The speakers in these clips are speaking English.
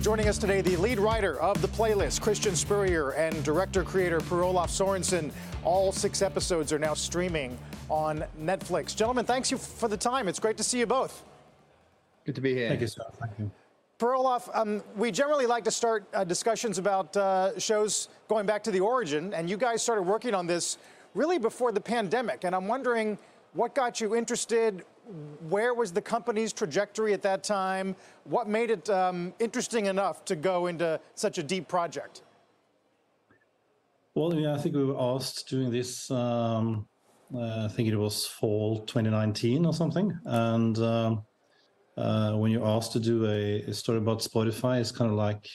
Joining us today, the lead writer of the playlist, Christian Spurrier, and director creator Per-Olav Sørensen. All six episodes are now streaming on Netflix. Gentlemen, thanks you for the time. It's great to see you both. Good to be here. Thank you, sir. Thank you. Per-Olav, um, we generally like to start uh, discussions about uh, shows going back to the origin, and you guys started working on this really before the pandemic. And I'm wondering what got you interested? Where was the company's trajectory at that time? What made it um, interesting enough to go into such a deep project? Well, yeah, I think we were asked doing this. Um, uh, I think it was fall 2019 or something, and. Um, uh, when you're asked to do a, a, story about Spotify, it's kind of like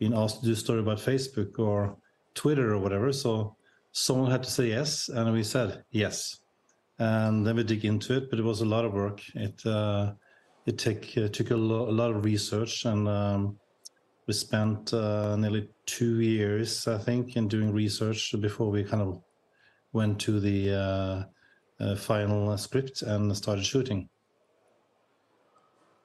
being asked to do a story about Facebook or Twitter or whatever. So someone had to say yes, and we said yes, and then we dig into it. But it was a lot of work. It uh, it take, uh, took a, lo- a, lot of research, and um, we spent uh, nearly two years, I think, in doing research before we kind of went to the uh, uh, final script and started shooting.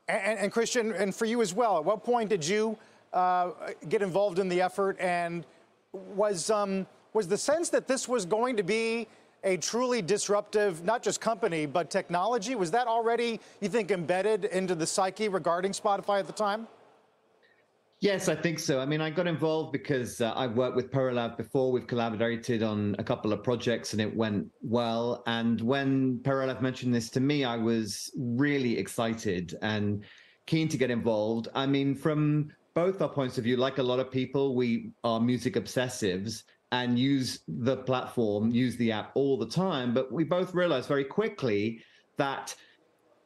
And, and, Christian, and for you as well, at what point did you uh, get involved in the effort? And was um, was the sense that this was going to be a truly disruptive, not just company, but technology? Was that already, you think, embedded into the psyche regarding Spotify at the time? Yes, I think so. I mean, I got involved because uh, I've worked with Per-Olav before. We've collaborated on a couple of projects and it went well. And when Per-Olav mentioned this to me, I was really excited and keen to get involved. I mean, from both our points of view, like a lot of people, we are music obsessives and use the platform, use the app all the time. But we both realized very quickly that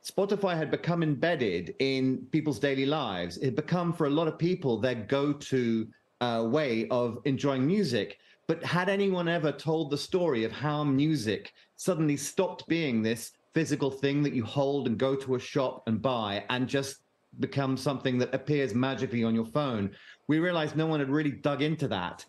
Spotify had become embedded in people's daily lives. It had become, for a lot of people, their go to uh, way of enjoying music. But had anyone ever told the story of how music suddenly stopped being this physical thing that you hold and go to a shop and buy and just become something that appears magically on your phone? We realized no one had really dug into that.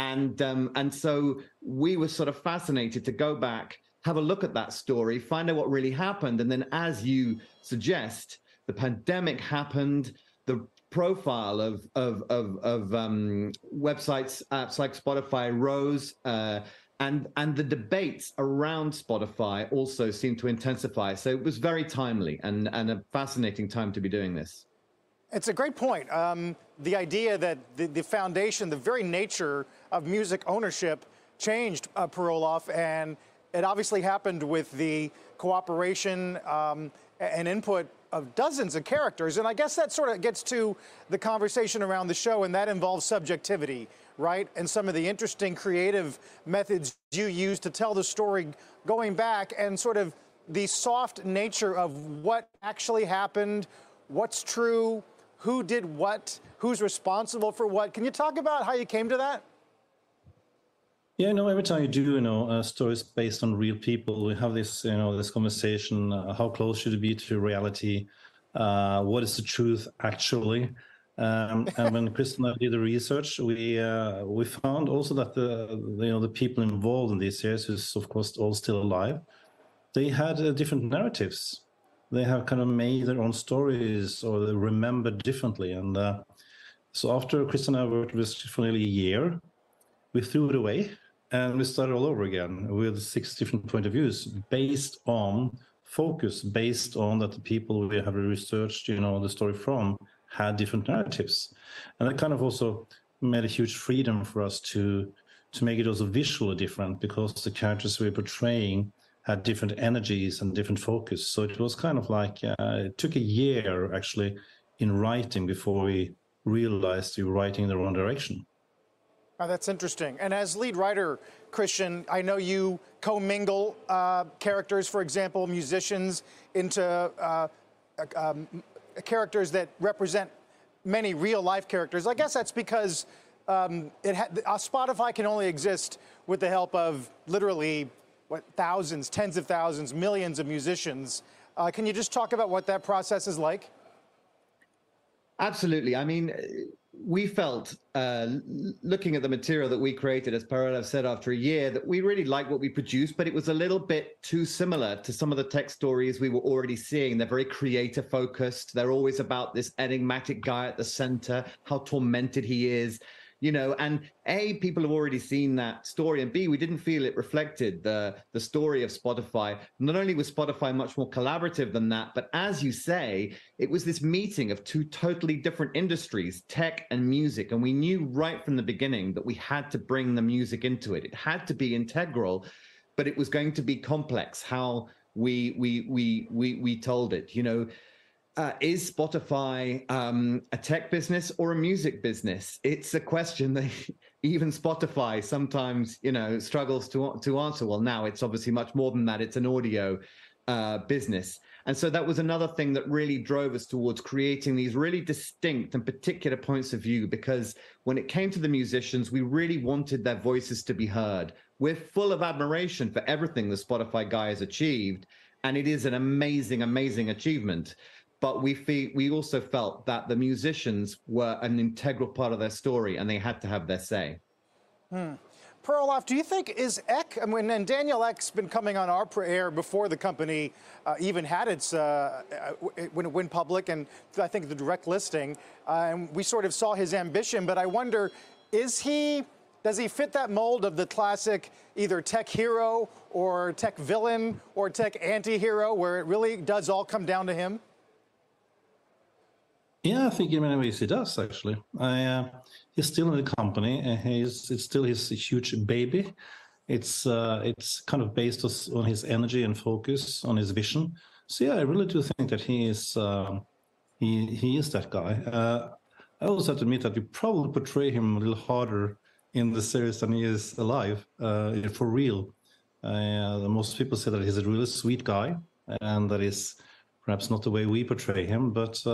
And, um, and so we were sort of fascinated to go back have a look at that story, find out what really happened. And then, as you suggest, the pandemic happened, the profile of of of, of um, websites, apps like Spotify rose, uh, and and the debates around Spotify also seemed to intensify. So it was very timely and and a fascinating time to be doing this. It's a great point. Um, the idea that the, the foundation, the very nature of music ownership, changed uh, Per-Olav, and it obviously happened with the cooperation um, and input of dozens of characters. And I guess that sort of gets to the conversation around the show, and that involves subjectivity, right? And some of the interesting creative methods you use to tell the story going back and sort of the soft nature of what actually happened, what's true, who did what, who's responsible for what. Can you talk about how you came to that? Yeah, you know, every time you do, you know, uh, stories based on real people, we have this, you know, this conversation. Uh, how close should it be to reality? Uh, what is the truth actually? Um, and when Chris and I did the research, we uh, we found also that the, the, you know the people involved in these series, who's of course all still alive, they had uh, different narratives. They have kind of made their own stories, or they remember differently. And uh, so after Chris and I worked with for nearly a year, we threw it away and we started all over again with six different point of views based on focus based on that the people we have researched you know the story from had different narratives and that kind of also made a huge freedom for us to to make it also visually different because the characters we're portraying had different energies and different focus so it was kind of like uh, it took a year actually in writing before we realized we were writing in the wrong direction Oh, that's interesting. And as lead writer, Christian, I know you commingle uh, characters, for example, musicians, into uh, um, characters that represent many real life characters. I guess that's because um, it ha- uh, Spotify can only exist with the help of literally what thousands, tens of thousands, millions of musicians. Uh, can you just talk about what that process is like? Absolutely. I mean, we felt, uh, looking at the material that we created, as Per-Olav said after a year, that we really liked what we produced, but it was a little bit too similar to some of the tech stories we were already seeing. They're very creator focused. They're always about this enigmatic guy at the center, how tormented he is you know and a people have already seen that story and b we didn't feel it reflected the the story of spotify. Not only was spotify much more collaborative than that but as you say it was this meeting of two totally different industries tech and music and we knew right from the beginning that we had to bring the music into it. It had to be integral but it was going to be complex how we we we we we told it you know uh, is Spotify um, a tech business or a music business? It's a question that even Spotify sometimes, you know, struggles to to answer. Well, now it's obviously much more than that. It's an audio uh, business, and so that was another thing that really drove us towards creating these really distinct and particular points of view. Because when it came to the musicians, we really wanted their voices to be heard. We're full of admiration for everything the Spotify guy has achieved, and it is an amazing, amazing achievement but we we also felt that the musicians were an integral part of their story and they had to have their say. Hmm. Per-Olav, do you think is Ek, I mean, and Daniel Ek's been coming on our air before the company uh, even had its, uh, uh when it went public and I think the direct listing, uh, and we sort of saw his ambition, but I wonder, is he, does he fit that mold of the classic either tech hero or tech villain or tech anti-hero where it really does all come down to him? Yeah, I think in many ways he does actually. I, uh, he's still in the company. and he's it's still his huge baby. It's uh, it's kind of based on his energy and focus on his vision. So yeah, I really do think that he is uh, he he is that guy. Uh, I also have to admit that we probably portray him a little harder in the series than he is alive uh, for real. Uh, most people say that he's a really sweet guy, and that is perhaps not the way we portray him, but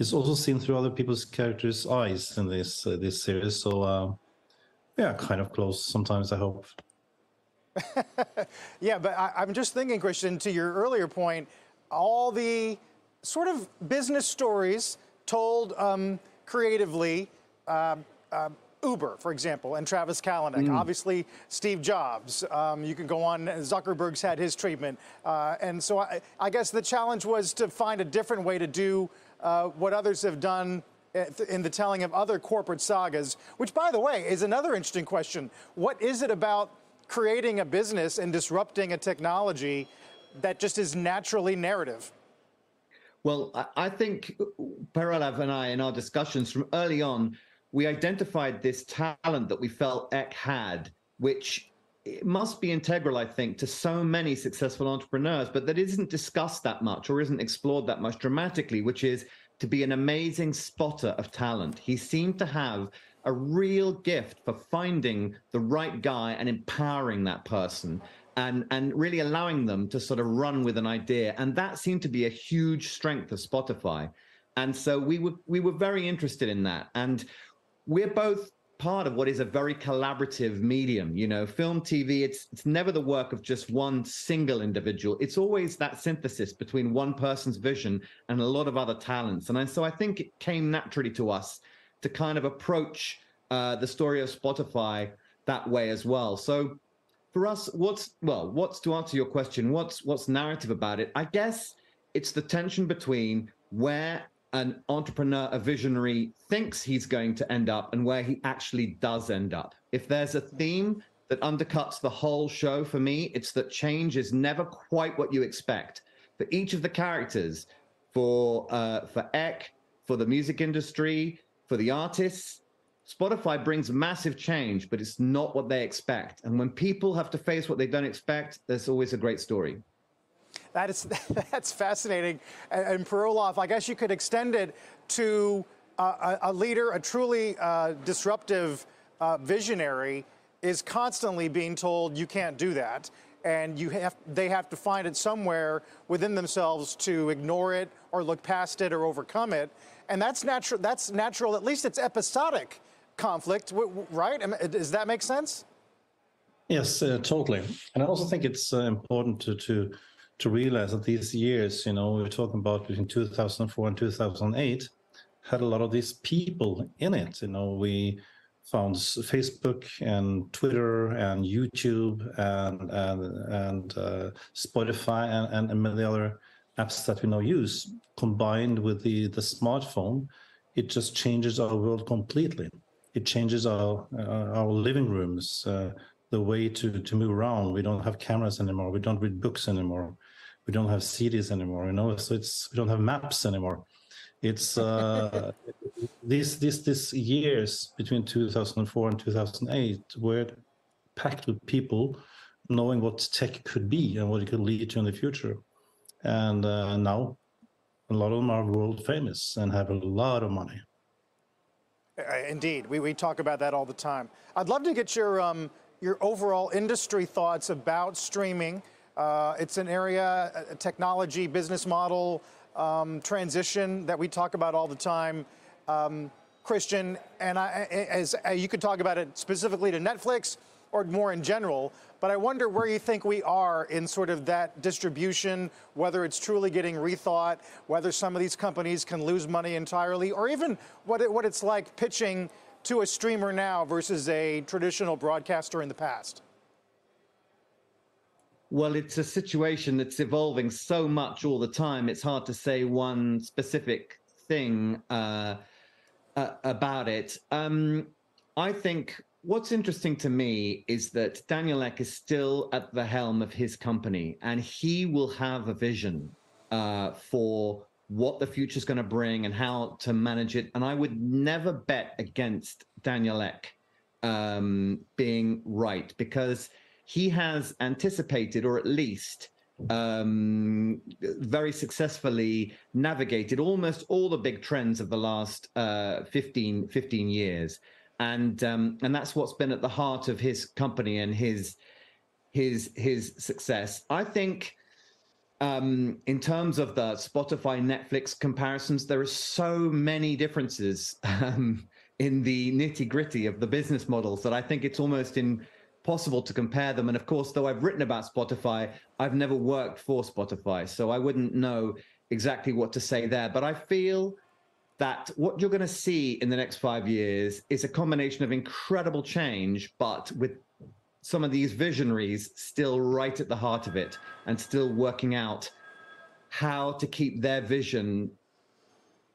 it's also seen through other people's characters' eyes in this uh, this series. So uh, yeah, kind of close sometimes. I hope. yeah, but I, I'm just thinking, Christian, to your earlier point, all the sort of business stories told um, creatively. Uh, uh, Uber, for example, and Travis Kalanick. Mm. Obviously, Steve Jobs. Um, you can go on. Zuckerberg's had his treatment, uh, and so I, I, guess the challenge was to find a different way to do uh, what others have done in the telling of other corporate sagas, which, by the way, is another interesting question. What is it about creating a business and disrupting a technology that just is naturally narrative? Well, I think Per-Olav and I, in our discussions from early on, we identified this talent that we felt Ek had, which it must be integral, I think, to so many successful entrepreneurs, but that isn't discussed that much or isn't explored that much dramatically, which is to be an amazing spotter of talent. He seemed to have a real gift for finding the right guy and empowering that person and and really allowing them to sort of run with an idea. And that seemed to be a huge strength of Spotify. And so we were we were very interested in that. And we're both part of what is a very collaborative medium you know film tv it's it's never the work of just one single individual. It's always that synthesis between one person's vision and a lot of other talents. And so i think it came naturally to us to kind of approach uh, the story of spotify that way as well. So for us what's well what's to answer your question what's what's narrative about it? I guess it's the tension between where an entrepreneur, a visionary thinks he's going to end up and where he actually does end up. If there's a theme that undercuts the whole show for me, it's that change is never quite what you expect. For each of the characters, for uh, for Ek, for the music industry, for the artists, Spotify brings massive change, but it's not what they expect. And when people have to face what they don't expect, there's always a great story. That is that's fascinating. And, and Per-Olav, I guess you could extend it to uh, a, a, leader, a truly uh, disruptive uh, visionary, is constantly being told you can't do that. and you have they have to find it somewhere within themselves to ignore it or look past it or overcome it, and that's natural. That's natural. At least it's episodic conflict, right? Does that make sense? Yes, uh, totally. And I also think it's uh, important to to to realize that these years, you know, we are talking about between 2004 and 2008, had a lot of these people in it. You know, we found Facebook and Twitter and YouTube and and and uh, Spotify and, and many other apps that we now use combined with the the smartphone, it just changes our world completely. It changes our uh, our living rooms, uh, the way to to move around. We don't have cameras anymore. We don't read books anymore. We don't have CDs anymore. You know, so it's we don't have maps anymore it's uh, these these these years between 2004 and 2008 were packed with people knowing what tech could be and what it could lead to in the future. And uh, now, a lot of them are world famous and have a lot of money. Uh, indeed, we, we talk about that all the time. I'd love to get your um, your overall industry thoughts about streaming. Uh, it's an area, a technology, business model, um, transition that we talk about all the time. Um, Christian, and I, as uh, you could talk about it specifically to Netflix or more in general, but I wonder where you think we are in sort of that distribution, whether it's truly getting rethought, whether some of these companies can lose money entirely, or even what, it, what it's like pitching to a streamer now versus a traditional broadcaster in the past. Well, it's a situation that's evolving so much all the time. It's hard to say one specific thing uh, uh, about it. Um, I think what's interesting to me is that Daniel Ek is still at the helm of his company, and he will have a vision uh, for what the future is going to bring and how to manage it. And I would never bet against Daniel Ek um, being right because he has anticipated, or at least um, very successfully navigated almost all the big trends of the last uh, 15, 15 years. And um, and that's what's been at the heart of his company and his his his success. I think um, in terms of the Spotify Netflix comparisons, there are so many differences um, in the nitty gritty of the business models that I think it's almost in possible to compare them. And of course, though I've written about Spotify, I've never worked for Spotify, so I wouldn't know exactly what to say there. But I feel that what you're going to see in the next five years is a combination of incredible change, but with some of these visionaries still right at the heart of it and still working out how to keep their vision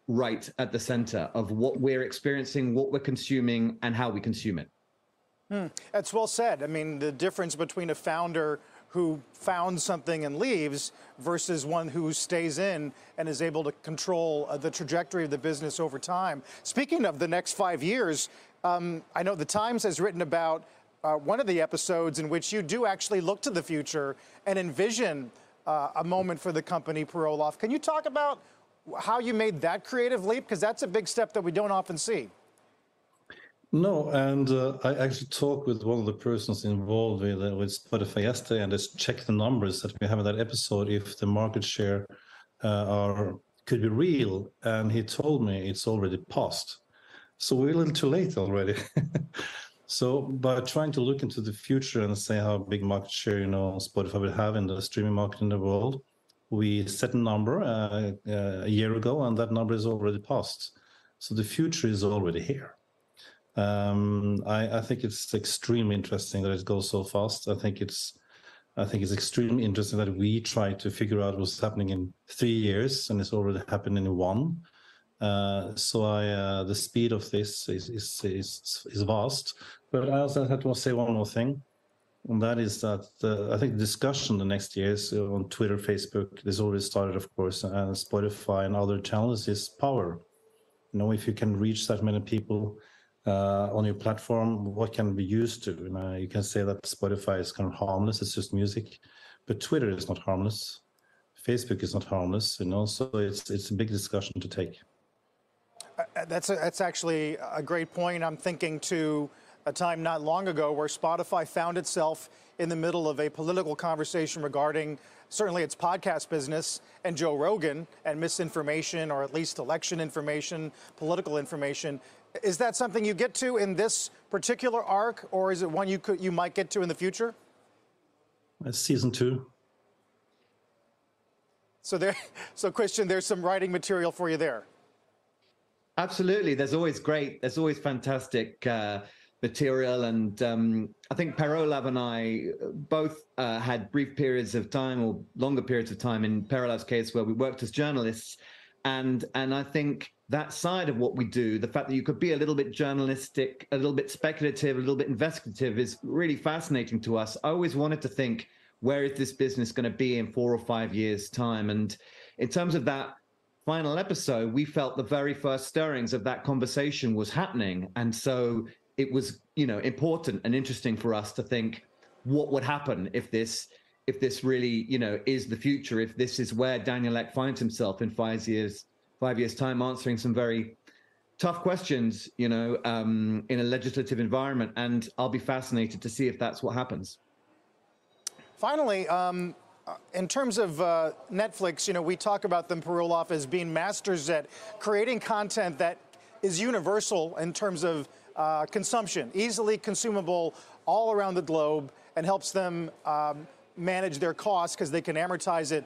right at the center of what we're experiencing, what we're consuming, and how we consume it. Hmm. That's well said. I mean, the difference between a founder who found something and leaves versus one who stays in and is able to control uh, the trajectory of the business over time. Speaking of the next five years, um, I know the Times has written about uh, one of the episodes in which you do actually look to the future and envision uh, a moment for the company, Per-Olav. Can you talk about how you made that creative leap? Because that's a big step that we don't often see. No, and uh, I actually talked with one of the persons involved with, uh, with Spotify yesterday and just checked the numbers that we have in that episode if the market share uh, are could be real. And he told me it's already past. So we're a little too late already. so by trying to look into the future and say how big market share you know Spotify will have in the streaming market in the world, we set a number uh, uh, a year ago, and that number is already past. So the future is already here. Um, I, I, think it's extremely interesting that it goes so fast. I think it's I think it's extremely interesting that we try to figure out what's happening in three years, and it's already happened in one. Uh, so I, uh, the speed of this is, is is is vast. But I also had to say one more thing, and that is that I think the discussion the next years on Twitter, Facebook, this already started, of course, and Spotify and other channels is power. You know, if you can reach that many people uh, on your platform, what can be used to? You, know, you can say that Spotify is kind of harmless; it's just music, but Twitter is not harmless. Facebook is not harmless, you know. So it's it's a big discussion to take. Uh, that's a, that's actually a great point. I'm thinking to a time not long ago where Spotify found itself in the middle of a political conversation regarding certainly its podcast business and Joe Rogan and misinformation or at least election information, political information. Is that something you get to in this particular arc, or is it one you could you might get to in the future? It's season two. So there, so Christian, there's some writing material for you there. Absolutely, there's always great, there's always fantastic uh, material, and um, I think Per-Olav and I both uh, had brief periods of time or longer periods of time in Per-Olav's case where we worked as journalists, and and I think that side of what we do, the fact that you could be a little bit journalistic, a little bit speculative, a little bit investigative, is really fascinating to us. I always wanted to think where is this business going to be in four or five years' time? And in terms of that final episode, we felt the very first stirrings of that conversation was happening. And so it was, you know, important and interesting for us to think what would happen if this if this really, you know, is the future, if this is where Daniel Ek finds himself in five years, five years' time, answering some very tough questions, you know, um, in a legislative environment. And I'll be fascinated to see if that's what happens. Finally, um, uh, in terms of uh, Netflix, you know, we talk about them, Per-Olav, as being masters at creating content that is universal in terms of uh, consumption, easily consumable all around the globe, and helps them um, manage their costs because they can amortize it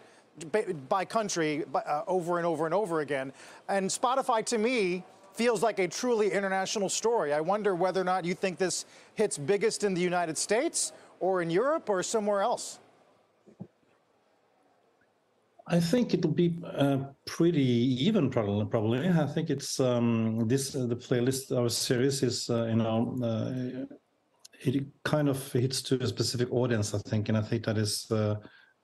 by country uh, over and over and over again. And Spotify, to me, feels like a truly international story. I wonder whether or not you think this hits biggest in the United States or in Europe or somewhere else? I think it'll be uh, pretty even, probably. Probably, I think it's um, this uh, the playlist. Our series is, uh, you know, uh, it kind of hits to a specific audience. I think, and I think that is uh,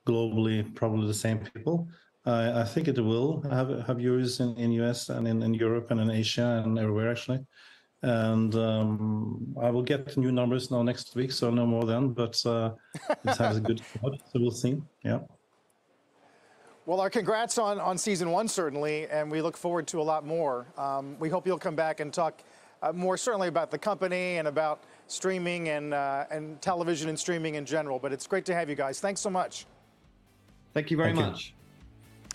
globally probably the same people. I think it will have have viewers in in US and in, in Europe and in Asia and everywhere actually and um, I will get new numbers now next week, so no more then. But uh, this has a good start, so we'll see. Yeah. Well, our congrats on, on season one, certainly, and we look forward to a lot more. Um, we hope you'll come back and talk uh, more certainly about the company and about streaming and, uh, and television and streaming in general. But it's great to have you guys. Thanks so much. Thank you very Thank much.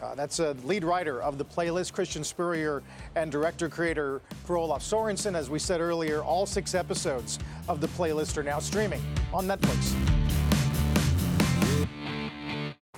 You. Uh, that's a lead writer of the playlist, Christian Spurrier, and director creator Per-Olav Sørensen. As we said earlier, all six episodes of the playlist are now streaming on Netflix.